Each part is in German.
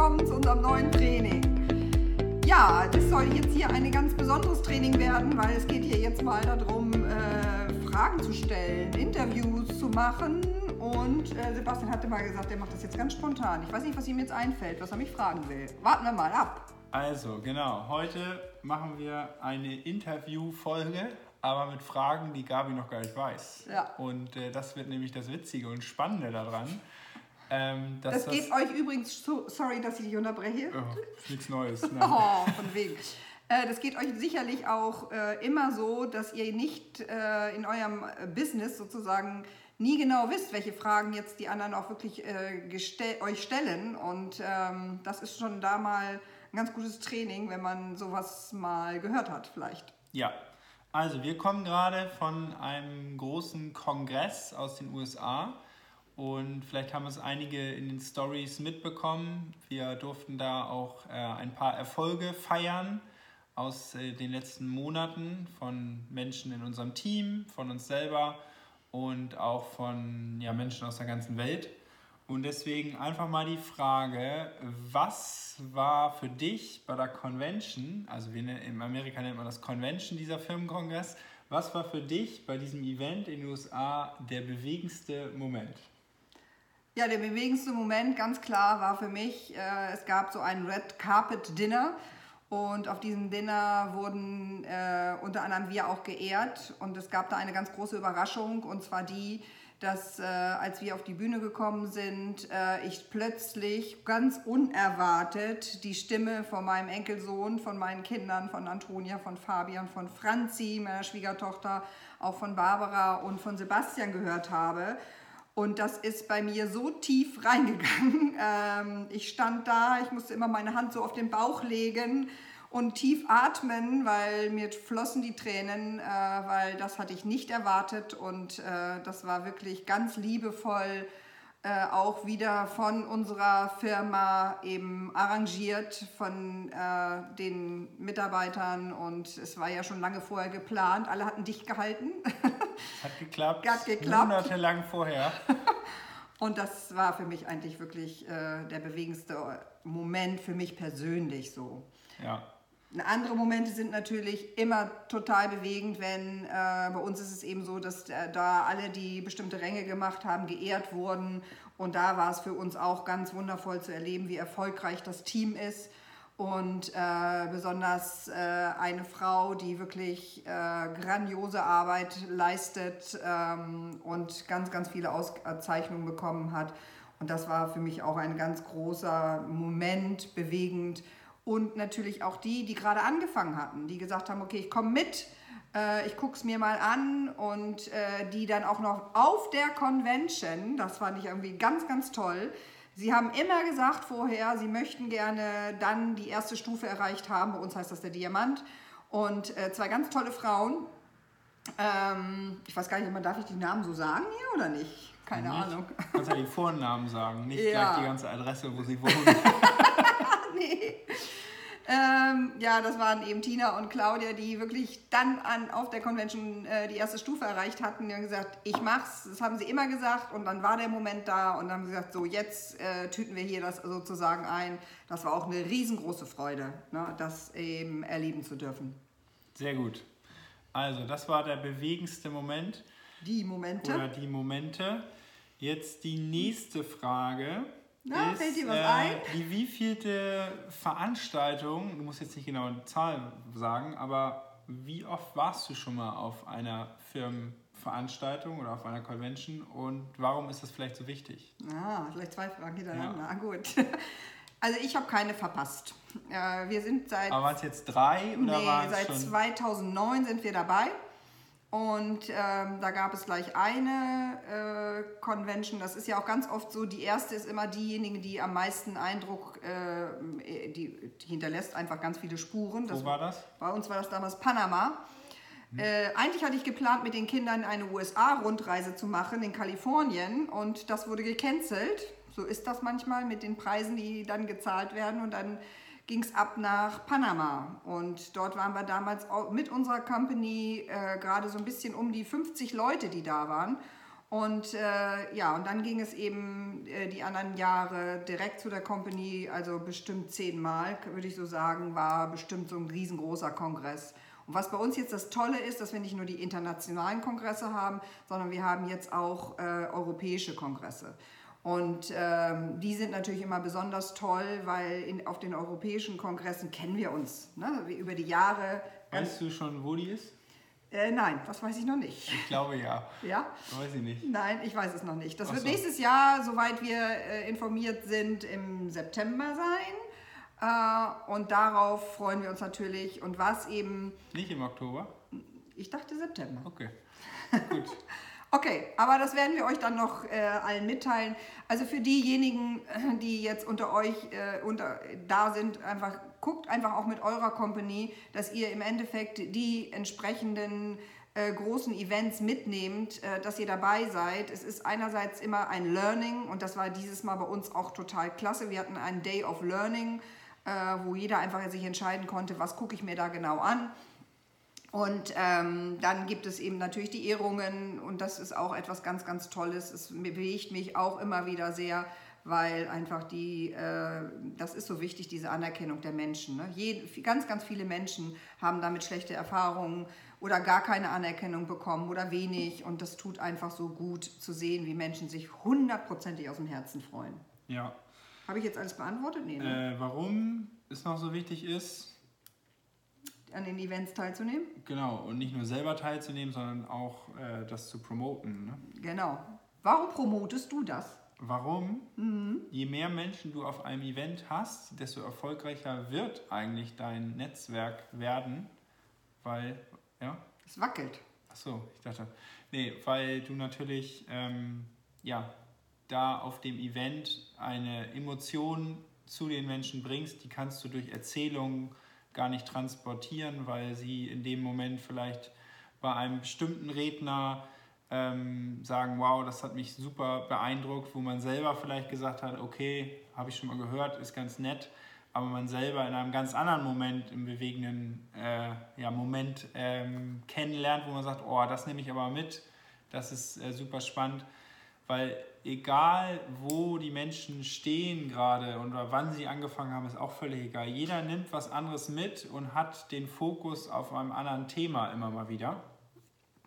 willkommen zu unserem neuen Training. Ja, das soll jetzt hier ein ganz besonderes Training werden, weil es geht hier jetzt mal darum, äh, Fragen zu stellen, Interviews zu machen. Und äh, Sebastian hatte mal gesagt, er macht das jetzt ganz spontan. Ich weiß nicht, was ihm jetzt einfällt, was er mich fragen will. Warten wir mal ab. Also, genau, heute machen wir eine Interviewfolge, aber mit Fragen, die Gabi noch gar nicht weiß. Ja. Und äh, das wird nämlich das Witzige und Spannende daran. Ähm, Das geht euch übrigens, so, sorry, dass ich dich unterbreche. Oh, ist nichts Neues. Ne? Oh, von wegen. Äh, Das geht euch sicherlich auch äh, immer so, dass ihr nicht äh, in eurem äh, Business sozusagen nie genau wisst, welche Fragen jetzt die anderen auch wirklich äh, gestell- euch stellen. Und ähm, das ist schon da mal ein ganz gutes Training, wenn man sowas mal gehört hat, vielleicht. Ja, also wir kommen gerade von einem großen Kongress aus den USA und vielleicht haben es einige in den Stories mitbekommen. Wir durften da auch äh, ein paar Erfolge feiern aus äh, den letzten Monaten von Menschen in unserem Team, von uns selber und auch von ja, Menschen aus der ganzen Welt. Und deswegen einfach mal die Frage, was war für dich bei der Convention, also ne- in Amerika nennt man das Convention, dieser Firmenkongress, was war für dich bei diesem Event in den USA der bewegendste Moment? Ja, der bewegendste Moment, ganz klar, war für mich, äh, es gab so ein Red Carpet Dinner. Und auf diesem Dinner wurden äh, unter anderem wir auch geehrt. Und es gab da eine ganz große Überraschung. Und zwar die, dass äh, als wir auf die Bühne gekommen sind, äh, ich plötzlich ganz unerwartet die Stimme von meinem Enkelsohn, von meinen Kindern, von Antonia, von Fabian, von Franzi, meiner Schwiegertochter, auch von Barbara und von Sebastian gehört habe. Und das ist bei mir so tief reingegangen. Ähm, ich stand da, ich musste immer meine Hand so auf den Bauch legen und tief atmen, weil mir flossen die Tränen, äh, weil das hatte ich nicht erwartet. Und äh, das war wirklich ganz liebevoll äh, auch wieder von unserer Firma eben arrangiert, von äh, den Mitarbeitern. Und es war ja schon lange vorher geplant. Alle hatten dicht gehalten. Hat geklappt. Hat geklappt. Monatelang vorher. Und das war für mich eigentlich wirklich äh, der bewegendste Moment für mich persönlich so. Ja. Andere Momente sind natürlich immer total bewegend, wenn äh, bei uns ist es eben so, dass äh, da alle, die bestimmte Ränge gemacht haben, geehrt wurden. Und da war es für uns auch ganz wundervoll zu erleben, wie erfolgreich das Team ist. Und äh, besonders äh, eine Frau, die wirklich äh, grandiose Arbeit leistet ähm, und ganz, ganz viele Auszeichnungen bekommen hat. Und das war für mich auch ein ganz großer Moment, bewegend. Und natürlich auch die, die gerade angefangen hatten, die gesagt haben, okay, ich komme mit, äh, ich gucke es mir mal an und äh, die dann auch noch auf der Convention, das fand ich irgendwie ganz, ganz toll, Sie haben immer gesagt vorher, sie möchten gerne dann die erste Stufe erreicht haben. Bei uns heißt das der Diamant. Und äh, zwei ganz tolle Frauen. Ähm, ich weiß gar nicht, man darf ich die Namen so sagen hier oder nicht? Keine Nicht? Ahnung. Kannst ja die Vornamen sagen, nicht Ja. gleich die ganze Adresse, wo sie wohnen. nee. Ähm, ja, das waren eben Tina und Claudia, die wirklich dann an, auf der Convention äh, die erste Stufe erreicht hatten. Die haben gesagt, ich mach's. Das haben sie immer gesagt und dann war der Moment da und dann haben sie gesagt, so jetzt äh, tüten wir hier das sozusagen ein. Das war auch eine riesengroße Freude, ne, das eben erleben zu dürfen. Sehr gut. Also, das war der bewegendste Moment Die Momente. oder die Momente. Jetzt die nächste Frage. Na, ist, fällt dir was äh, ein? Die wievielte Veranstaltung, du musst jetzt nicht genau eine Zahl sagen, aber wie oft warst du schon mal auf einer Firmenveranstaltung oder auf einer Convention und warum ist das vielleicht so wichtig? Ah, vielleicht zwei Fragen hintereinander. Ah, gut. Also ich habe keine verpasst. Äh, wir sind seit Aber waren es jetzt drei oder Nee, waren seit schon? 2009 sind wir dabei. Und ähm, da gab es gleich eine äh, Convention. Das ist ja auch ganz oft so. Die erste ist immer diejenige, die am meisten Eindruck, äh, die, die hinterlässt einfach ganz viele Spuren. Wo war das? Bei uns war das damals Panama. Äh, eigentlich hatte ich geplant, mit den Kindern eine USA-Rundreise zu machen in Kalifornien und das wurde gecancelt. So ist das manchmal mit den Preisen, die dann gezahlt werden und dann ging es ab nach Panama und dort waren wir damals mit unserer Company äh, gerade so ein bisschen um die 50 Leute, die da waren Und äh, ja, und dann ging es eben äh, die anderen Jahre direkt zu der Company, also bestimmt zehnmal, würde ich so sagen, war bestimmt so ein riesengroßer Kongress. Und was bei uns jetzt das Tolle ist, dass wir nicht nur die internationalen Kongresse haben, sondern wir haben jetzt auch äh, europäische Kongresse. Und ähm, die sind natürlich immer besonders toll, weil in, auf den europäischen Kongressen kennen wir uns ne? über die Jahre. Weißt du schon, wo die ist? Äh, nein, das weiß ich noch nicht. Ich glaube ja. Ja? Weiß ich nicht. Nein, ich weiß es noch nicht. Das Ach wird so. nächstes Jahr, soweit wir äh, informiert sind, im September sein. Äh, und darauf freuen wir uns natürlich. Und was eben, Nicht im Oktober? ich dachte September. Okay. Gut. Okay, aber das werden wir euch dann noch äh, allen mitteilen. Also für diejenigen, äh, die jetzt unter euch äh, unter, da sind, einfach guckt einfach auch mit eurer Company, dass ihr im Endeffekt die entsprechenden äh, großen Events mitnehmt, äh, dass ihr dabei seid. Es ist einerseits immer ein Learning und das war dieses Mal bei uns auch total klasse. Wir hatten einen Day of Learning, wo jeder einfach sich entscheiden konnte, was gucke ich mir da genau an. Und ähm, dann gibt es eben natürlich die Ehrungen und das ist auch etwas ganz, ganz Tolles. Es bewegt mich auch immer wieder sehr, weil einfach die, äh, das ist so wichtig, diese Anerkennung der Menschen. Ne? Jed, ganz, ganz viele Menschen haben damit schlechte Erfahrungen oder gar keine Anerkennung bekommen oder wenig und das tut einfach so gut zu sehen, wie Menschen sich hundertprozentig aus dem Herzen freuen. Ja. Habe ich jetzt alles beantwortet? Nee, ne? Äh, warum es noch so wichtig ist, An den Events teilzunehmen? genau, und nicht nur selber teilzunehmen, sondern auch äh, das zu promoten. Ne? Genau. Warum promotest du das? Warum? Je mehr Menschen du auf einem Event hast, desto erfolgreicher wird eigentlich dein Netzwerk werden, weil, ja, Es wackelt. ach so, ich dachte, nee, weil du natürlich, ähm, ja, da auf dem Event eine Emotion zu den Menschen bringst, die kannst du durch Erzählungen gar nicht transportieren, weil sie in dem Moment vielleicht bei einem bestimmten Redner ähm, sagen, wow, das hat mich super beeindruckt, wo man selber vielleicht gesagt hat, okay, habe ich schon mal gehört, ist ganz nett, aber man selber in einem ganz anderen Moment, im bewegenden äh, ja, Moment ähm, kennenlernt, wo man sagt, oh, das nehme ich aber mit, das ist äh, super spannend, weil egal wo die Menschen stehen gerade oder wann sie angefangen haben, ist auch völlig egal. Jeder nimmt was anderes mit und hat den Fokus auf einem anderen Thema immer mal wieder.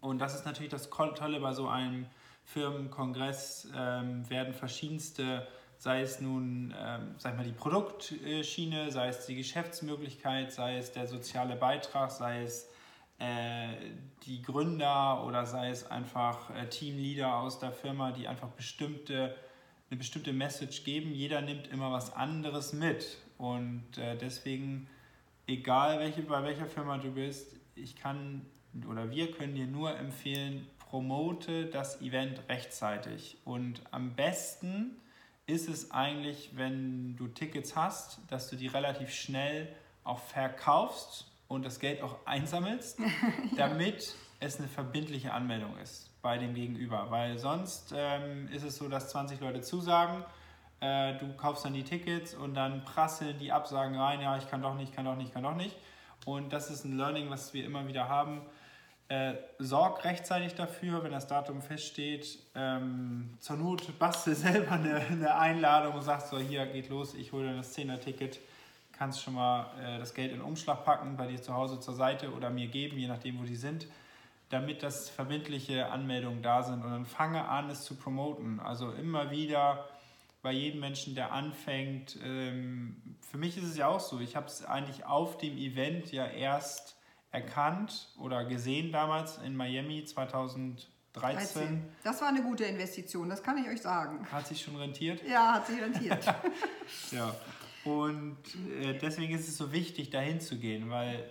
Und das ist natürlich das Tolle bei so einem Firmenkongress, ähm, werden verschiedenste, sei es nun, ähm, sag ich mal, die Produktschiene, sei es die Geschäftsmöglichkeit, sei es der soziale Beitrag, sei es die Gründer oder sei es einfach äh, Teamleader aus der Firma, die einfach bestimmte, eine bestimmte Message geben. Jeder nimmt immer was anderes mit. Und äh, deswegen, egal welche, bei welcher Firma du bist, ich kann oder wir können dir nur empfehlen, promote das Event rechtzeitig. Und am besten ist es eigentlich, wenn du Tickets hast, dass du die relativ schnell auch verkaufst und das Geld auch einsammelst, damit es eine verbindliche Anmeldung ist bei dem Gegenüber. Weil sonst ähm, ist es so, dass 20 Leute zusagen, äh, du kaufst dann die Tickets und dann prasseln die Absagen rein, ja, ich kann doch nicht, kann doch nicht, kann doch nicht. Und das ist ein Learning, was wir immer wieder haben. Äh, sorg rechtzeitig dafür, wenn das Datum feststeht. Ähm, zur Not bastel selber eine, eine Einladung und sagst so, hier geht los, ich hole dir das 10er-Ticket kannst schon mal äh, das Geld in Umschlag packen, bei dir zu Hause zur Seite oder mir geben, je nachdem, wo die sind, damit das verbindliche Anmeldungen da sind. Und dann fange an, es zu promoten. Also immer wieder bei jedem Menschen, der anfängt. Ähm, für mich ist es ja auch so, ich habe es eigentlich auf dem Event ja erst erkannt oder gesehen damals in Miami 2013. 13. Das war eine gute Investition, das kann ich euch sagen. Hat sich schon rentiert? Ja, hat sich rentiert. Ja. Und äh, deswegen ist es so wichtig, dahin zu gehen, weil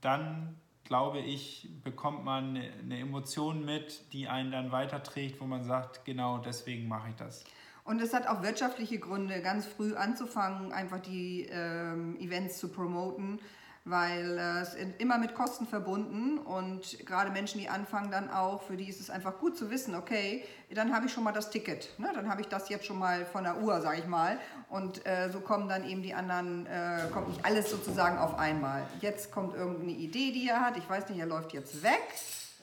dann, glaube ich, bekommt man eine, eine Emotion mit, die einen dann weiterträgt, wo man sagt, genau deswegen mache ich das. Und es hat auch wirtschaftliche Gründe, ganz früh anzufangen, einfach die ähm, Events zu promoten, weil äh, es immer mit Kosten verbunden und gerade Menschen, die anfangen, dann auch, für die ist es einfach gut zu wissen, okay, dann habe ich schon mal das Ticket, ne? dann habe ich das jetzt schon mal von der Uhr, sage ich mal. Und äh, so kommen dann eben die anderen, äh, kommt nicht alles sozusagen auf einmal. Jetzt kommt irgendeine Idee, die er hat, ich weiß nicht, er läuft jetzt weg.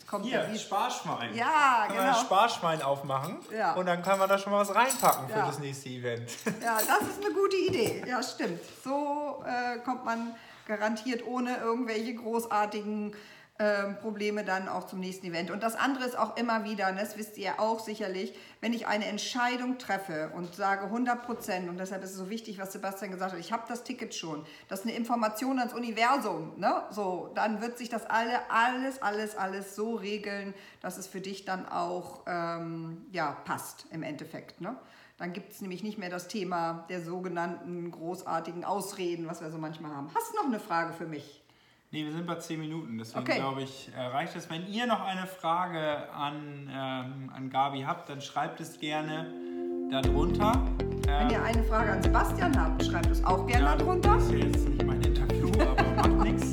kommt Hier, ja wie Sparschwein. Ja, Können genau. ein Sparschwein aufmachen Ja. und dann kann man da schon mal was reinpacken für Ja. das nächste Event. Ja, das ist eine gute Idee. Ja, stimmt. So äh, kommt man garantiert ohne irgendwelche großartigen ähm, Probleme dann auch zum nächsten Event. Und das andere ist auch immer wieder, und das wisst ihr auch sicherlich, wenn ich eine Entscheidung treffe und sage 100 Prozent, und deshalb ist es so wichtig, was Sebastian gesagt hat, ich habe das Ticket schon, das ist eine Information ans Universum, ne? so, dann wird sich das alle, alles, alles, alles so regeln, dass es für dich dann auch ähm, ja, passt im Endeffekt. Ne? Dann gibt es nämlich nicht mehr das Thema der sogenannten großartigen Ausreden, was wir so manchmal haben. Hast du noch eine Frage für mich? Nee, wir sind bei 10 Minuten, deswegen Okay. glaube ich, äh, reicht es. Wenn ihr noch eine Frage an, ähm, an Gabi habt, dann schreibt es gerne darunter. Wenn ihr eine Frage an Sebastian habt, schreibt es auch gerne Ja, darunter. Das ist ja jetzt nicht mein Interview, aber macht nichts.